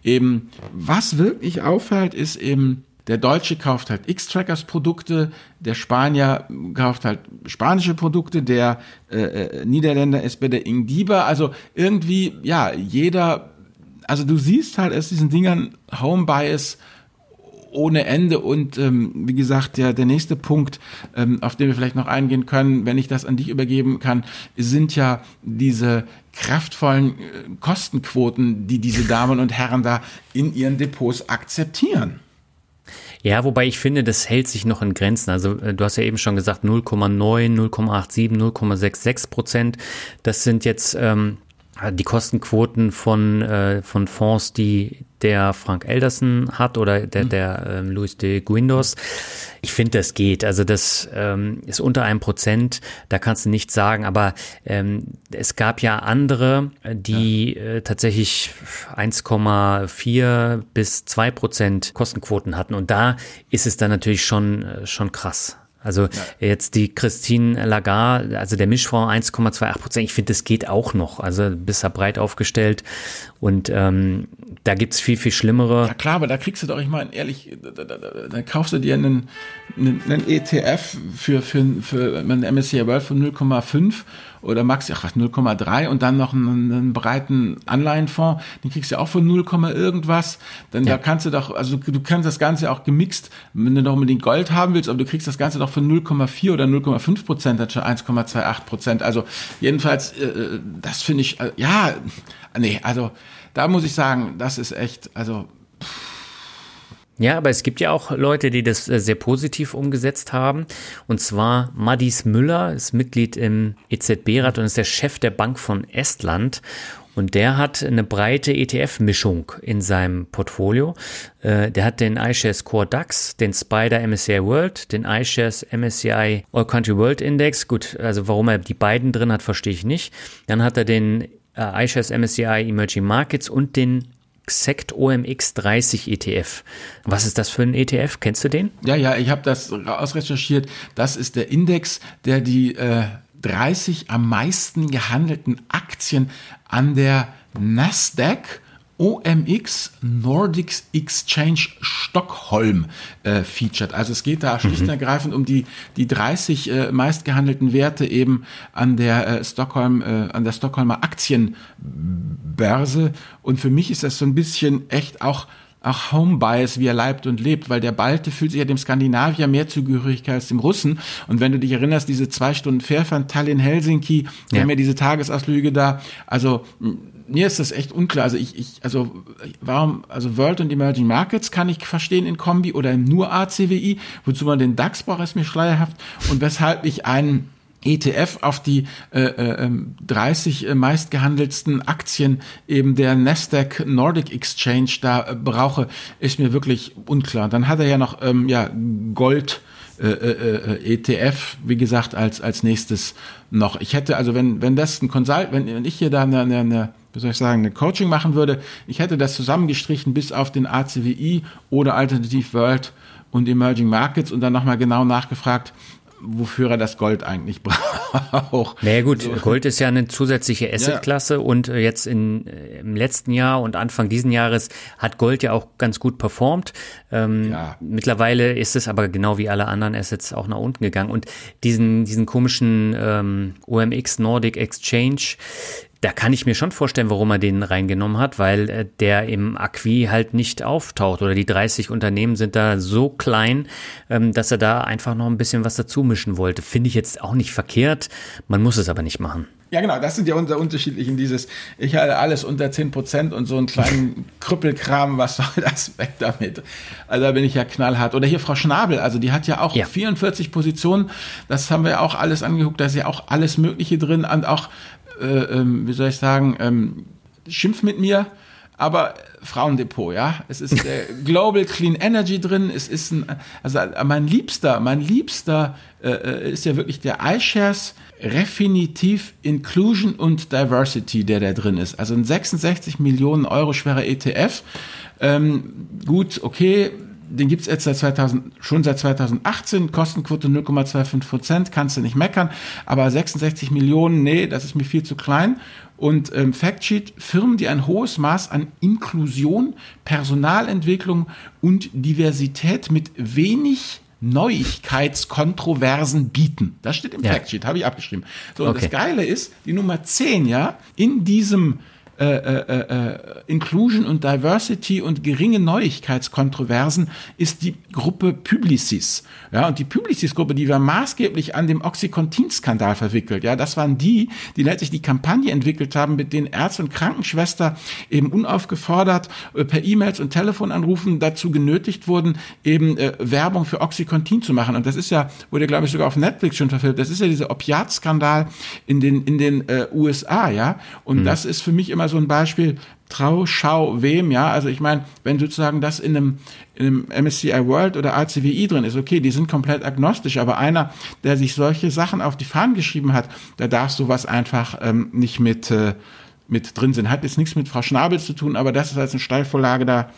S1: eben, was wirklich auffällt, ist eben, der Deutsche kauft halt X-Trackers Produkte, der Spanier kauft halt spanische Produkte, der äh, äh, Niederländer ist bei der Ingdiba. Also irgendwie, ja, jeder, also du siehst halt aus diesen Dingern Home Bias ohne Ende und ähm, wie gesagt, ja, der nächste Punkt, ähm, auf den wir vielleicht noch eingehen können, wenn ich das an dich übergeben kann, sind ja diese kraftvollen äh, Kostenquoten, die diese Damen und Herren da in ihren Depots akzeptieren.
S2: Ja, wobei ich finde, das hält sich noch in Grenzen. Also äh, du hast ja eben schon gesagt 0,9, 0,87, 0,66 Prozent. Das sind jetzt ähm, die Kostenquoten von, äh, von Fonds, die der Frank Elderson hat oder der, mhm. der ähm, Luis de Guindos. Ich finde, das geht. Also das ähm, ist unter einem Prozent, da kannst du nichts sagen. Aber ähm, es gab ja andere, die ja. äh, tatsächlich 1,4 bis 2 Prozent Kostenquoten hatten. Und da ist es dann natürlich schon, äh, schon krass. Also ja. jetzt die Christine Lagarde, also der Mischfonds 1,28 Prozent, ich finde, das geht auch noch. Also bist da breit aufgestellt und ähm, da gibt's viel, viel schlimmere.
S1: Ja klar, aber da kriegst du doch, ich meine, ehrlich, da, da, da, kaufst du dir einen, einen, einen ETF für, für, für einen MSCI World von 0,5 oder max ach 0,3 und dann noch einen, einen, breiten Anleihenfonds, den kriegst du auch von 0, irgendwas. Dann ja. da kannst du doch, also du kannst das Ganze auch gemixt, wenn du noch unbedingt Gold haben willst, aber du kriegst das Ganze doch von 0,4 oder 0,5 Prozent anstatt 1,28 Prozent. Also jedenfalls, äh, äh, das finde ich, äh, ja, nee, also da muss ich sagen, das ist echt, also.
S2: Ja, aber es gibt ja auch Leute, die das äh, sehr positiv umgesetzt haben. Und zwar Madis Müller ist Mitglied im EZB-Rat und ist der Chef der Bank von Estland. Und der hat eine breite ETF-Mischung in seinem Portfolio. Äh, der hat den iShares Core DAX, den Spider MSCI World, den iShares MSCI All Country World Index. Gut, also warum er die beiden drin hat, verstehe ich nicht. Dann hat er den äh, iShares MSCI Emerging Markets und den Sect OMX 30 ETF. Was ist das für ein ETF? Kennst du den?
S1: Ja, ja, ich habe das ausrecherchiert. Das ist der Index, der die äh, 30 am meisten gehandelten Aktien an der Nasdaq OMX Nordics Exchange Stockholm äh, featured. Also es geht da schlicht und mhm. ergreifend um die, die 30 äh, meistgehandelten Werte eben an der äh, Stockholm, äh, an der Stockholmer Aktienbörse. Und für mich ist das so ein bisschen echt auch auch Home-Bias, wie er leibt und lebt, weil der Balte fühlt sich ja dem Skandinavier mehr Zugehörigkeit als dem Russen. Und wenn du dich erinnerst, diese zwei Stunden Fährfahrt Tallinn-Helsinki, wir ja. haben ja diese Tagesausflüge da, also mir ist das echt unklar. Also ich, ich, also warum, also World und Emerging Markets kann ich verstehen in Kombi oder nur ACWI, wozu man den DAX braucht, ist mir schleierhaft. Und weshalb ich einen ETF auf die äh, äh, 30 ähm, äh, meistgehandelsten Aktien eben der Nasdaq Nordic Exchange da äh, brauche, ist mir wirklich unklar. Dann hat er ja noch ähm, ja Gold äh, äh, ETF, wie gesagt, als als nächstes noch. Ich hätte also, wenn wenn das ein Consult, wenn, wenn ich hier da eine, eine wie soll ich sagen, eine Coaching machen würde, ich hätte das zusammengestrichen bis auf den ACWI oder Alternative World und Emerging Markets und dann nochmal genau nachgefragt, wofür er das Gold eigentlich braucht.
S2: Naja gut, so. Gold ist ja eine zusätzliche Assetklasse ja. und äh, jetzt in, äh, im letzten Jahr und Anfang diesen Jahres hat Gold ja auch ganz gut performt. Ähm, ja. Mittlerweile ist es aber genau wie alle anderen Assets auch nach unten gegangen und diesen, diesen komischen ähm, OMX Nordic Exchange, da kann ich mir schon vorstellen, warum er den reingenommen hat, weil äh, der im Acqui halt nicht auftaucht oder die 30 Unternehmen sind da so klein, ähm, dass er da einfach noch ein bisschen was dazu mischen wollte. Finde ich jetzt auch nicht verkehrt, man muss es aber nicht machen.
S1: Ja, genau, das sind ja unser unterschiedlichen dieses, ich halte alles unter 10 Prozent und so einen kleinen Krüppelkram, was soll das weg damit? Also da bin ich ja knallhart. Oder hier Frau Schnabel, also die hat ja auch ja. 44 Positionen, das haben wir ja auch alles angeguckt, da ist ja auch alles Mögliche drin und auch ähm, wie soll ich sagen, ähm, schimpf mit mir, aber Frauendepot, ja. Es ist äh, Global Clean Energy drin. Es ist ein, also mein liebster, mein liebster äh, äh ist ja wirklich der iShares Refinitiv Inclusion und Diversity, der da drin ist. Also ein 66 Millionen Euro schwerer ETF. Ähm, gut, okay, den gibt's jetzt seit 2000, schon seit 2018, Kostenquote 0,25 Prozent, kannst du nicht meckern, aber 66 Millionen, nee, das ist mir viel zu klein. Und ähm, Factsheet, Firmen, die ein hohes Maß an Inklusion, Personalentwicklung und Diversität mit wenig Neuigkeitskontroversen bieten. Das steht im ja. Factsheet, habe ich abgeschrieben. So, und okay. das Geile ist, die Nummer 10, ja, in diesem äh, äh, äh, Inclusion und Diversity und geringe Neuigkeitskontroversen ist die Gruppe Publicis. Ja, und die Publicis-Gruppe, die war maßgeblich an dem Oxycontin-Skandal verwickelt. Ja, das waren die, die letztlich die Kampagne entwickelt haben, mit denen Ärzte und Krankenschwester eben unaufgefordert äh, per E-Mails und Telefonanrufen dazu genötigt wurden, eben äh, Werbung für Oxycontin zu machen. Und das ist ja, wurde glaube ich sogar auf Netflix schon verfilmt, das ist ja dieser Opiatskandal in den, in den äh, USA, ja. Und mhm. das ist für mich immer so ein Beispiel, trau, schau, wem, ja, also ich meine, wenn sozusagen das in einem, in einem MSCI World oder ACWI drin ist, okay, die sind komplett agnostisch, aber einer, der sich solche Sachen auf die Fahnen geschrieben hat, da darf sowas einfach ähm, nicht mit, äh, mit drin sein. Hat jetzt nichts mit Frau Schnabel zu tun, aber das ist als eine Steilvorlage da,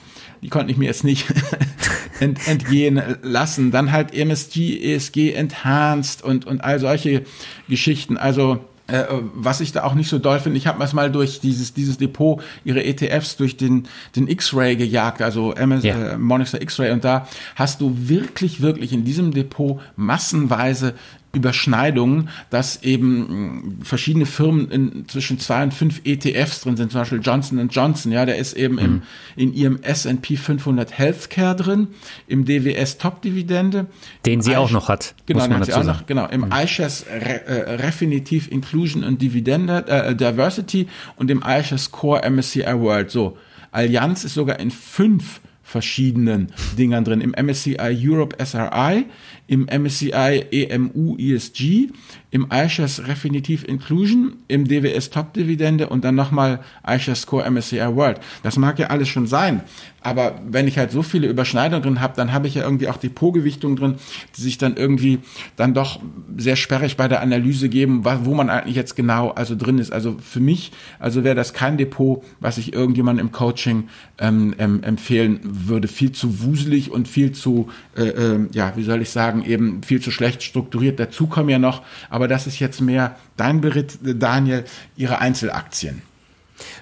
S1: die konnte ich mir jetzt nicht ent, entgehen lassen. Dann halt MSG, ESG Enhanced und, und all solche Geschichten. Also äh, was ich da auch nicht so doll finde, ich habe mal durch dieses, dieses Depot, ihre ETFs durch den, den X-Ray gejagt, also MS, ja. äh, Morningstar X-Ray und da hast du wirklich, wirklich in diesem Depot massenweise Überschneidungen, dass eben mm, verschiedene Firmen in zwischen zwei und fünf ETFs drin sind, zum Beispiel Johnson Johnson, ja, der ist eben mhm. im, in ihrem S&P 500 Healthcare drin, im DWS Top Dividende.
S2: Den sie auch noch hat.
S1: Genau, hat sie auch noch, genau, im mhm. iShares Re, äh, Refinitiv Inclusion und Dividende, äh, Diversity und im iShares Core MSCI World, so. Allianz ist sogar in fünf verschiedenen Dingern drin. Im MSCI Europe SRI, im MSCI EMU ESG, im iShares Refinitiv Inclusion, im DWS Top Dividende und dann nochmal iShares Core MSCI World. Das mag ja alles schon sein, aber wenn ich halt so viele Überschneidungen drin habe, dann habe ich ja irgendwie auch Depotgewichtungen drin, die sich dann irgendwie dann doch sehr sperrig bei der Analyse geben, wo man eigentlich jetzt genau also drin ist. Also für mich, also wäre das kein Depot, was ich irgendjemand im Coaching ähm, empfehlen würde. Viel zu wuselig und viel zu, äh, äh, ja, wie soll ich sagen, eben viel zu schlecht strukturiert. Dazu kommen ja noch, aber das ist jetzt mehr dein Beritt, Daniel, ihre Einzelaktien.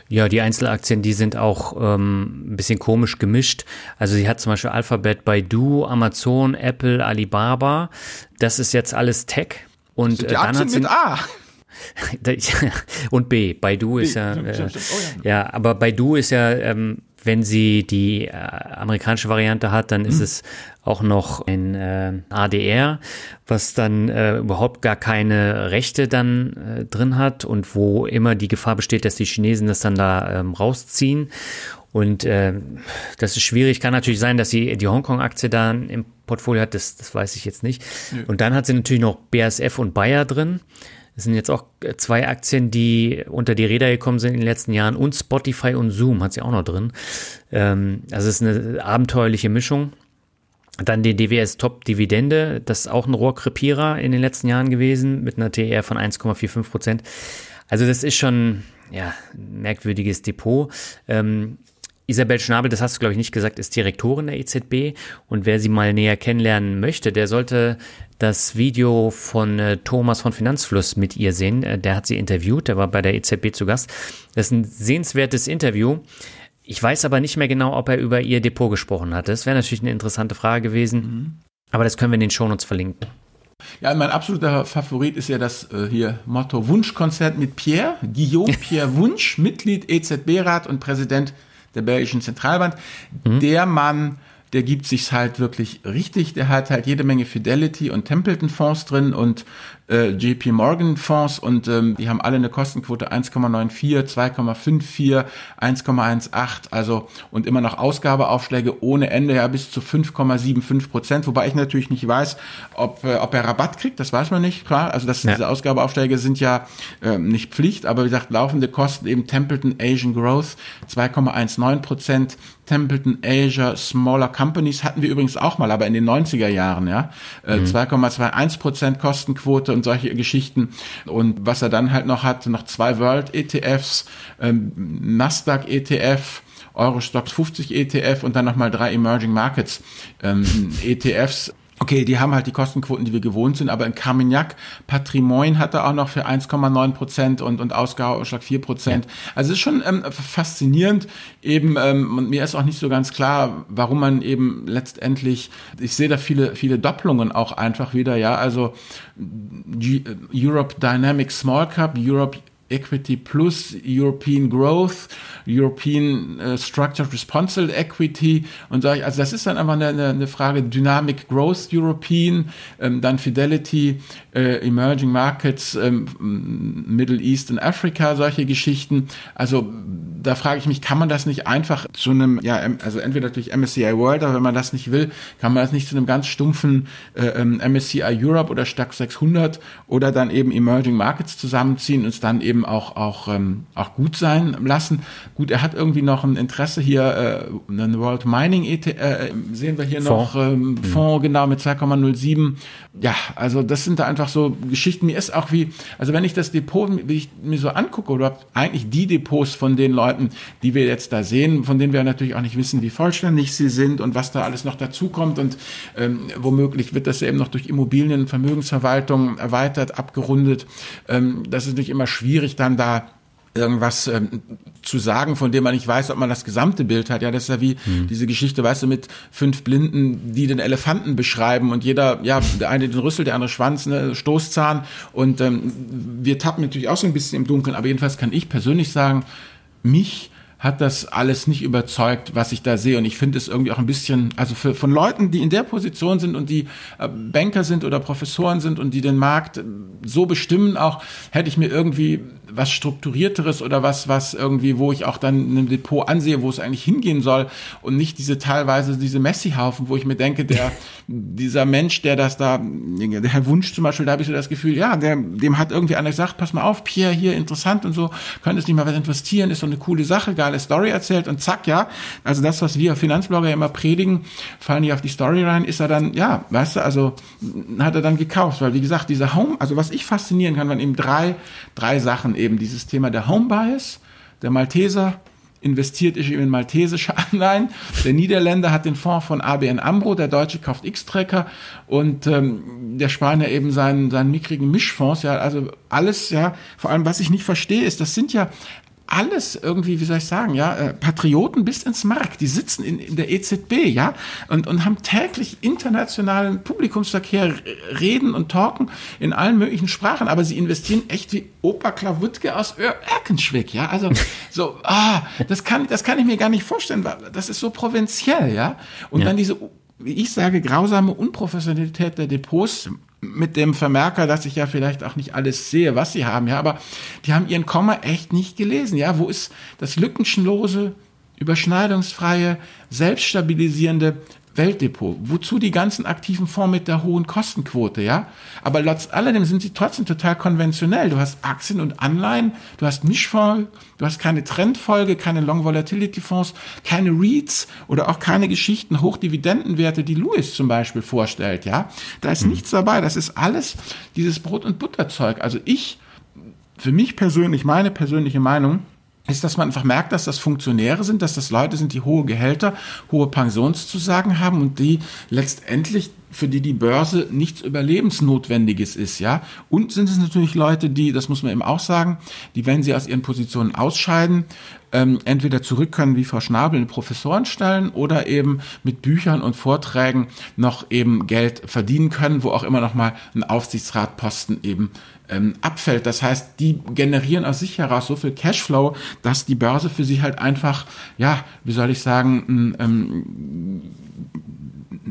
S2: Ja, die Einzelaktien, die sind auch ähm, ein bisschen komisch gemischt. Also sie hat zum Beispiel Alphabet, Baidu, Amazon, Apple, Alibaba. Das ist jetzt alles Tech. Und
S1: die äh, dann hat sie, mit A.
S2: und B. Baidu B. ist ja, äh, oh, ja, ja, aber Baidu ist ja, ähm, wenn sie die äh, amerikanische Variante hat, dann ist mhm. es auch noch ein äh, ADR, was dann äh, überhaupt gar keine Rechte dann äh, drin hat und wo immer die Gefahr besteht, dass die Chinesen das dann da ähm, rausziehen. Und äh, das ist schwierig. Kann natürlich sein, dass sie die Hongkong-Aktie da im Portfolio hat. Das, das weiß ich jetzt nicht. Ja. Und dann hat sie natürlich noch BASF und Bayer drin. Das sind jetzt auch äh, zwei Aktien, die unter die Räder gekommen sind in den letzten Jahren. Und Spotify und Zoom hat sie auch noch drin. Ähm, also es ist eine abenteuerliche Mischung. Dann die DWS Top Dividende, das ist auch ein Rohrkrepierer in den letzten Jahren gewesen, mit einer TR von 1,45 Prozent. Also das ist schon, ja, ein merkwürdiges Depot. Ähm, Isabel Schnabel, das hast du glaube ich nicht gesagt, ist Direktorin der EZB und wer sie mal näher kennenlernen möchte, der sollte das Video von äh, Thomas von Finanzfluss mit ihr sehen. Äh, der hat sie interviewt, der war bei der EZB zu Gast. Das ist ein sehenswertes Interview. Ich weiß aber nicht mehr genau, ob er über ihr Depot gesprochen hat. Das wäre natürlich eine interessante Frage gewesen. Mhm. Aber das können wir in den Shownotes verlinken.
S1: Ja, mein absoluter Favorit ist ja das äh, hier Motto Wunschkonzert mit Pierre, Guillaume Pierre Wunsch, Mitglied EZB-Rat und Präsident der Belgischen Zentralbank. Mhm. Der Mann, der gibt sich's halt wirklich richtig. Der hat halt jede Menge Fidelity und Templeton Fonds drin und äh, JP Morgan Fonds und ähm, die haben alle eine Kostenquote 1,94, 2,54, 1,18, also und immer noch Ausgabeaufschläge ohne Ende, ja bis zu 5,75 Prozent, wobei ich natürlich nicht weiß, ob, äh, ob er Rabatt kriegt, das weiß man nicht, klar, also das, ja. diese Ausgabeaufschläge sind ja äh, nicht Pflicht, aber wie gesagt, laufende Kosten eben Templeton Asian Growth 2,19 Prozent, Templeton Asia Smaller Companies hatten wir übrigens auch mal, aber in den 90er Jahren, ja, äh, mhm. 2,21 Prozent Kostenquote und solche Geschichten. Und was er dann halt noch hat, noch zwei World ETFs, ähm, Nasdaq ETF, Eurostox 50 ETF und dann nochmal drei Emerging Markets ähm, ETFs. Okay, die haben halt die Kostenquoten, die wir gewohnt sind, aber in Carmignac, Patrimoine hat er auch noch für 1,9 Prozent und, und Ausgabeausschlag 4 Prozent. Ja. Also es ist schon ähm, faszinierend eben, ähm, und mir ist auch nicht so ganz klar, warum man eben letztendlich, ich sehe da viele, viele Doppelungen auch einfach wieder, ja, also Europe Dynamic Small Cap, Europe Equity Plus, European Growth, European uh, Structured Responsible Equity und sage ich, also das ist dann einfach eine, eine Frage Dynamic Growth European, ähm, dann Fidelity, äh, Emerging Markets, ähm, Middle East und Africa, solche Geschichten. Also da frage ich mich, kann man das nicht einfach zu einem, ja, also entweder durch MSCI World, aber wenn man das nicht will, kann man das nicht zu einem ganz stumpfen äh, ähm, MSCI Europe oder STAX 600 oder dann eben Emerging Markets zusammenziehen und es dann eben auch, auch, ähm, auch gut sein lassen. Gut, er hat irgendwie noch ein Interesse hier, äh, einen World Mining ETF, äh, sehen wir hier Fonds. noch, ähm, mhm. Fonds genau mit 2,07. Ja, also das sind da einfach so Geschichten. Mir ist auch wie, also wenn ich das Depot, wie ich mir so angucke, oder eigentlich die Depots von den Leuten, die wir jetzt da sehen, von denen wir natürlich auch nicht wissen, wie vollständig sie sind und was da alles noch dazukommt und ähm, womöglich wird das eben noch durch Immobilien, Vermögensverwaltung erweitert, abgerundet. Ähm, das ist nicht immer schwierig, dann da irgendwas ähm, zu sagen, von dem man nicht weiß, ob man das gesamte Bild hat. Ja, das ist ja wie hm. diese Geschichte, weißt du, mit fünf Blinden, die den Elefanten beschreiben und jeder, ja, der eine den Rüssel, der andere Schwanz, ne, Stoßzahn und ähm, wir tappen natürlich auch so ein bisschen im Dunkeln, aber jedenfalls kann ich persönlich sagen, mich hat das alles nicht überzeugt, was ich da sehe. Und ich finde es irgendwie auch ein bisschen, also für, von Leuten, die in der Position sind und die äh, Banker sind oder Professoren sind und die den Markt so bestimmen, auch hätte ich mir irgendwie was strukturierteres oder was, was irgendwie, wo ich auch dann ein Depot ansehe, wo es eigentlich hingehen soll und nicht diese teilweise diese Messi-Haufen, wo ich mir denke, der, dieser Mensch, der das da, der Herr Wunsch zum Beispiel, da habe ich so das Gefühl, ja, der, dem hat irgendwie einer gesagt, pass mal auf, Pierre, hier interessant und so, könntest nicht mal was investieren, ist so eine coole Sache, geile Story erzählt und zack, ja, also das, was wir Finanzblogger immer predigen, fallen die auf die Story rein, ist er dann, ja, weißt du, also hat er dann gekauft, weil wie gesagt, dieser Home, also was ich faszinieren kann, waren eben drei, drei Sachen eben, dieses Thema der Home Bias, der Malteser investiert eben in maltesische Anleihen. Der Niederländer hat den Fonds von ABN AMRO, der Deutsche kauft X-Tracker und ähm, der Spanier eben seinen, seinen mickrigen Mischfonds. Ja, also alles, ja, vor allem was ich nicht verstehe, ist, das sind ja alles irgendwie, wie soll ich sagen, ja, äh, Patrioten bis ins Mark. Die sitzen in, in der EZB, ja, und, und haben täglich internationalen Publikumsverkehr, reden und talken in allen möglichen Sprachen, aber sie investieren echt wie Opa Klawutke aus Erkenschwick, ja, also so, ah, das kann, das kann ich mir gar nicht vorstellen, das ist so provinziell, ja, und ja. dann diese wie ich sage, grausame Unprofessionalität der Depots mit dem Vermerker, dass ich ja vielleicht auch nicht alles sehe, was sie haben, ja, aber die haben ihren Komma echt nicht gelesen, ja, wo ist das lückenschlose, überschneidungsfreie, selbststabilisierende Weltdepot. Wozu die ganzen aktiven Fonds mit der hohen Kostenquote, ja? Aber trotz alledem sind sie trotzdem total konventionell. Du hast Aktien und Anleihen, du hast Mischfonds, du hast keine Trendfolge, keine Long Volatility Fonds, keine REITs oder auch keine Geschichten Hochdividendenwerte, die Lewis zum Beispiel vorstellt, ja? Da ist mhm. nichts dabei. Das ist alles dieses Brot- und Butterzeug. Also ich, für mich persönlich, meine persönliche Meinung, ist, dass man einfach merkt, dass das Funktionäre sind, dass das Leute sind, die hohe Gehälter, hohe Pensionszusagen haben und die letztendlich für die die Börse nichts Überlebensnotwendiges ist, ja. Und sind es natürlich Leute, die, das muss man eben auch sagen, die, wenn sie aus ihren Positionen ausscheiden, ähm, entweder zurück können wie Frau Schnabel in Professorenstellen oder eben mit Büchern und Vorträgen noch eben Geld verdienen können, wo auch immer noch mal ein Aufsichtsratposten eben ähm, abfällt. Das heißt, die generieren aus sich heraus so viel Cashflow, dass die Börse für sie halt einfach, ja, wie soll ich sagen, ähm,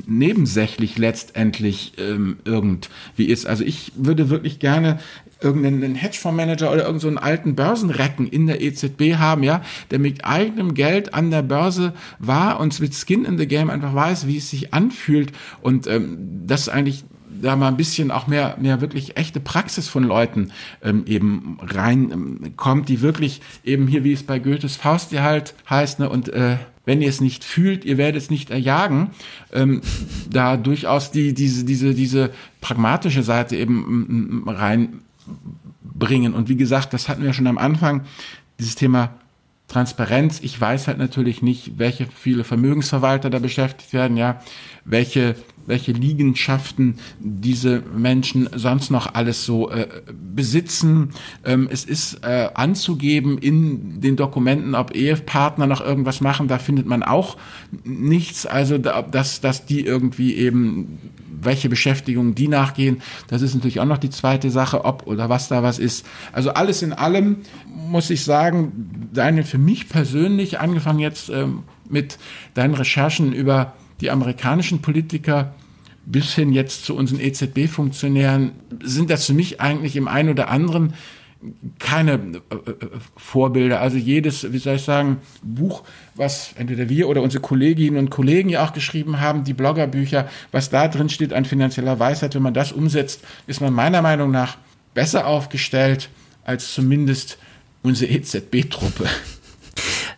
S1: nebensächlich letztendlich ähm, irgendwie ist. Also ich würde wirklich gerne irgendeinen Hedgefondsmanager oder irgendeinen so alten Börsenrecken in der EZB haben, ja, der mit eigenem Geld an der Börse war und mit Skin in the Game einfach weiß, wie es sich anfühlt. Und ähm, das eigentlich da mal ein bisschen auch mehr, mehr wirklich echte Praxis von Leuten ähm, eben reinkommt, ähm, die wirklich eben hier, wie es bei Goethes Faust ja halt heißt, ne, und äh, wenn ihr es nicht fühlt, ihr werdet es nicht erjagen, ähm, da durchaus die, diese, diese, diese pragmatische Seite eben mm, reinbringen. Und wie gesagt, das hatten wir schon am Anfang, dieses Thema Transparenz. Ich weiß halt natürlich nicht, welche viele Vermögensverwalter da beschäftigt werden, ja, welche welche Liegenschaften diese Menschen sonst noch alles so äh, besitzen. Ähm, es ist äh, anzugeben in den Dokumenten, ob Ehepartner noch irgendwas machen, da findet man auch nichts. Also, da, dass, dass die irgendwie eben welche Beschäftigungen die nachgehen, das ist natürlich auch noch die zweite Sache, ob oder was da was ist. Also alles in allem muss ich sagen, Daniel, für mich persönlich, angefangen jetzt ähm, mit deinen Recherchen über die amerikanischen Politiker bis hin jetzt zu unseren EZB-Funktionären, sind das für mich eigentlich im einen oder anderen keine äh, äh, Vorbilder. Also jedes, wie soll ich sagen, Buch, was entweder wir oder unsere Kolleginnen und Kollegen ja auch geschrieben haben, die Bloggerbücher, was da drin steht an finanzieller Weisheit, wenn man das umsetzt, ist man meiner Meinung nach besser aufgestellt als zumindest unsere EZB-Truppe.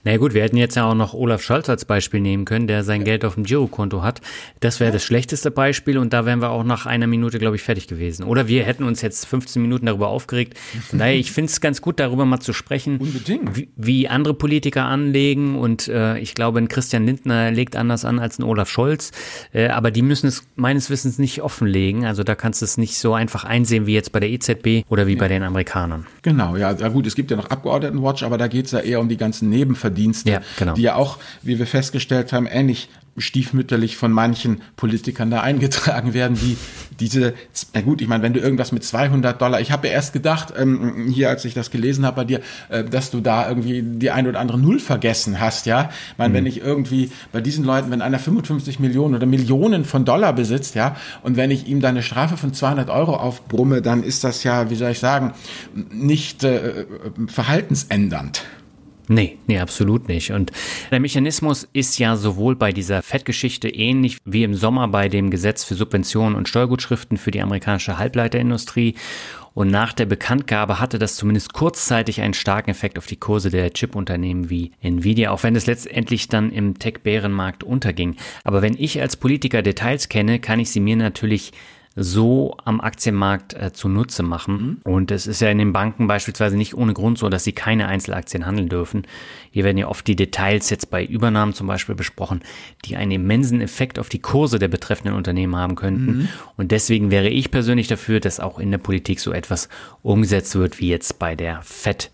S2: Na gut, wir hätten jetzt ja auch noch Olaf Scholz als Beispiel nehmen können, der sein Geld auf dem Girokonto hat. Das wäre das schlechteste Beispiel und da wären wir auch nach einer Minute, glaube ich, fertig gewesen. Oder wir hätten uns jetzt 15 Minuten darüber aufgeregt. Von daher, ich finde es ganz gut, darüber mal zu sprechen, Unbedingt. Wie, wie andere Politiker anlegen. Und äh, ich glaube, ein Christian Lindner legt anders an als ein Olaf Scholz. Äh, aber die müssen es meines Wissens nicht offenlegen. Also da kannst du es nicht so einfach einsehen wie jetzt bei der EZB oder wie ja. bei den Amerikanern.
S1: Genau, ja, ja gut, es gibt ja noch Abgeordnetenwatch, aber da geht es ja eher um die ganzen Nebenverdienste Verdienste, ja, genau. die ja auch, wie wir festgestellt haben, ähnlich stiefmütterlich von manchen Politikern da eingetragen werden, wie diese, na gut, ich meine, wenn du irgendwas mit 200 Dollar, ich habe ja erst gedacht, ähm, hier, als ich das gelesen habe bei dir, äh, dass du da irgendwie die ein oder andere Null vergessen hast, ja. Ich meine, mhm. wenn ich irgendwie bei diesen Leuten, wenn einer 55 Millionen oder Millionen von Dollar besitzt, ja, und wenn ich ihm da eine Strafe von 200 Euro aufbrumme, dann ist das ja, wie soll ich sagen, nicht äh, verhaltensändernd.
S2: Nee, nee, absolut nicht. Und der Mechanismus ist ja sowohl bei dieser Fettgeschichte ähnlich wie im Sommer bei dem Gesetz für Subventionen und Steuergutschriften für die amerikanische Halbleiterindustrie. Und nach der Bekanntgabe hatte das zumindest kurzzeitig einen starken Effekt auf die Kurse der Chip-Unternehmen wie Nvidia, auch wenn es letztendlich dann im Tech-Bärenmarkt unterging. Aber wenn ich als Politiker Details kenne, kann ich sie mir natürlich so am Aktienmarkt äh, zunutze machen. Mhm. Und es ist ja in den Banken beispielsweise nicht ohne Grund so, dass sie keine Einzelaktien handeln dürfen. Hier werden ja oft die Details jetzt bei Übernahmen zum Beispiel besprochen, die einen immensen Effekt auf die Kurse der betreffenden Unternehmen haben könnten. Mhm. Und deswegen wäre ich persönlich dafür, dass auch in der Politik so etwas umgesetzt wird, wie jetzt bei der FED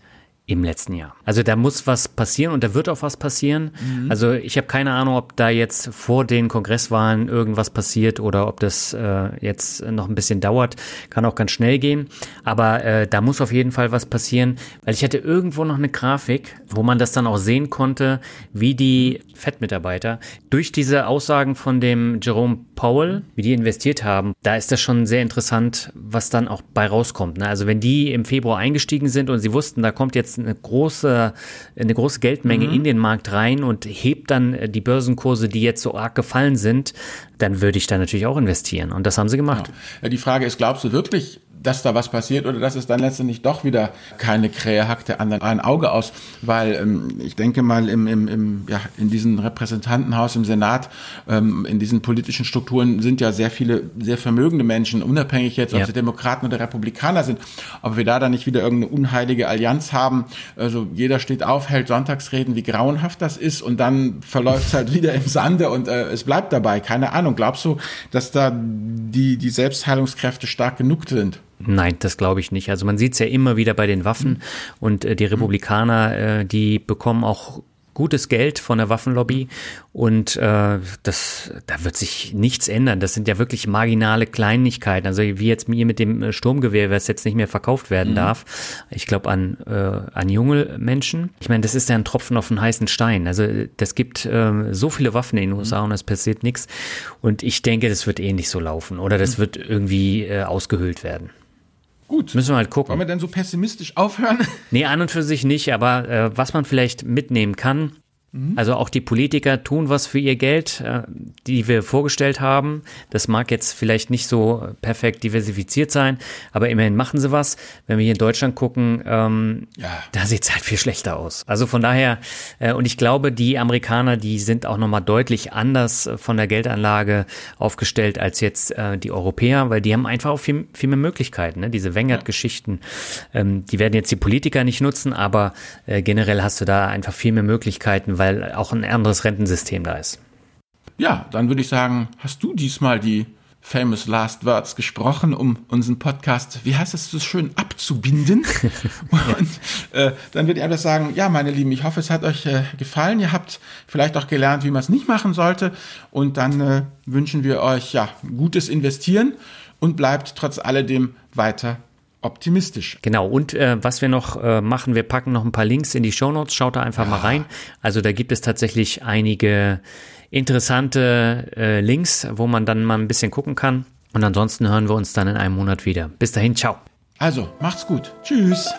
S2: im letzten Jahr. Also da muss was passieren und da wird auch was passieren. Mhm. Also ich habe keine Ahnung, ob da jetzt vor den Kongresswahlen irgendwas passiert oder ob das äh, jetzt noch ein bisschen dauert. Kann auch ganz schnell gehen. Aber äh, da muss auf jeden Fall was passieren, weil ich hatte irgendwo noch eine Grafik, wo man das dann auch sehen konnte, wie die FED-Mitarbeiter durch diese Aussagen von dem Jerome Powell, wie die investiert haben, da ist das schon sehr interessant, was dann auch bei rauskommt. Ne? Also wenn die im Februar eingestiegen sind und sie wussten, da kommt jetzt eine große, eine große Geldmenge mhm. in den Markt rein und hebt dann äh, die Börsenkurse, die jetzt so arg gefallen sind, dann würde ich da natürlich auch investieren. Und das haben sie gemacht.
S1: Ja. Die Frage ist, glaubst du wirklich, dass da was passiert oder dass es dann letztendlich doch wieder keine Krähe hackt der anderen ein Auge aus, weil ähm, ich denke mal im, im, im, ja, in diesem Repräsentantenhaus, im Senat, ähm, in diesen politischen Strukturen sind ja sehr viele sehr vermögende Menschen, unabhängig jetzt, ob ja. sie Demokraten oder Republikaner sind, ob wir da dann nicht wieder irgendeine unheilige Allianz haben, also jeder steht auf, hält Sonntagsreden, wie grauenhaft das ist und dann verläuft es halt wieder im Sande und äh, es bleibt dabei, keine Ahnung. Glaubst du, dass da die, die Selbstheilungskräfte stark genug sind?
S2: Nein, das glaube ich nicht. Also man sieht es ja immer wieder bei den Waffen und äh, die Republikaner, äh, die bekommen auch gutes Geld von der Waffenlobby und äh, das, da wird sich nichts ändern. Das sind ja wirklich marginale Kleinigkeiten. Also wie jetzt mir mit dem Sturmgewehr, was jetzt nicht mehr verkauft werden mhm. darf. Ich glaube an, äh, an junge Menschen. Ich meine, das ist ja ein Tropfen auf einen heißen Stein. Also das gibt äh, so viele Waffen in den USA mhm. und es passiert nichts. Und ich denke, das wird ähnlich so laufen oder das mhm. wird irgendwie äh, ausgehöhlt werden.
S1: Gut. Müssen wir halt gucken. Wollen wir denn so pessimistisch aufhören?
S2: Nee, an und für sich nicht, aber äh, was man vielleicht mitnehmen kann, Mhm. Also auch die Politiker tun was für ihr Geld, äh, die wir vorgestellt haben. Das mag jetzt vielleicht nicht so perfekt diversifiziert sein, aber immerhin machen sie was. Wenn wir hier in Deutschland gucken, ähm, ja. da sieht es halt viel schlechter aus. Also von daher, äh, und ich glaube, die Amerikaner, die sind auch nochmal deutlich anders von der Geldanlage aufgestellt als jetzt äh, die Europäer, weil die haben einfach auch viel, viel mehr Möglichkeiten. Ne? Diese Wengert-Geschichten, ähm, die werden jetzt die Politiker nicht nutzen, aber äh, generell hast du da einfach viel mehr Möglichkeiten, weil auch ein anderes Rentensystem da ist.
S1: Ja, dann würde ich sagen, hast du diesmal die famous last words gesprochen, um unseren Podcast, wie heißt es so schön, abzubinden. Und äh, dann würde ich einfach sagen, ja, meine Lieben, ich hoffe, es hat euch äh, gefallen. Ihr habt vielleicht auch gelernt, wie man es nicht machen sollte. Und dann äh, wünschen wir euch ja gutes Investieren und bleibt trotz alledem weiter optimistisch.
S2: Genau, und äh, was wir noch äh, machen, wir packen noch ein paar Links in die Show Notes, schaut da einfach ja. mal rein. Also da gibt es tatsächlich einige interessante äh, Links, wo man dann mal ein bisschen gucken kann. Und ansonsten hören wir uns dann in einem Monat wieder. Bis dahin, ciao.
S1: Also, macht's gut. Tschüss.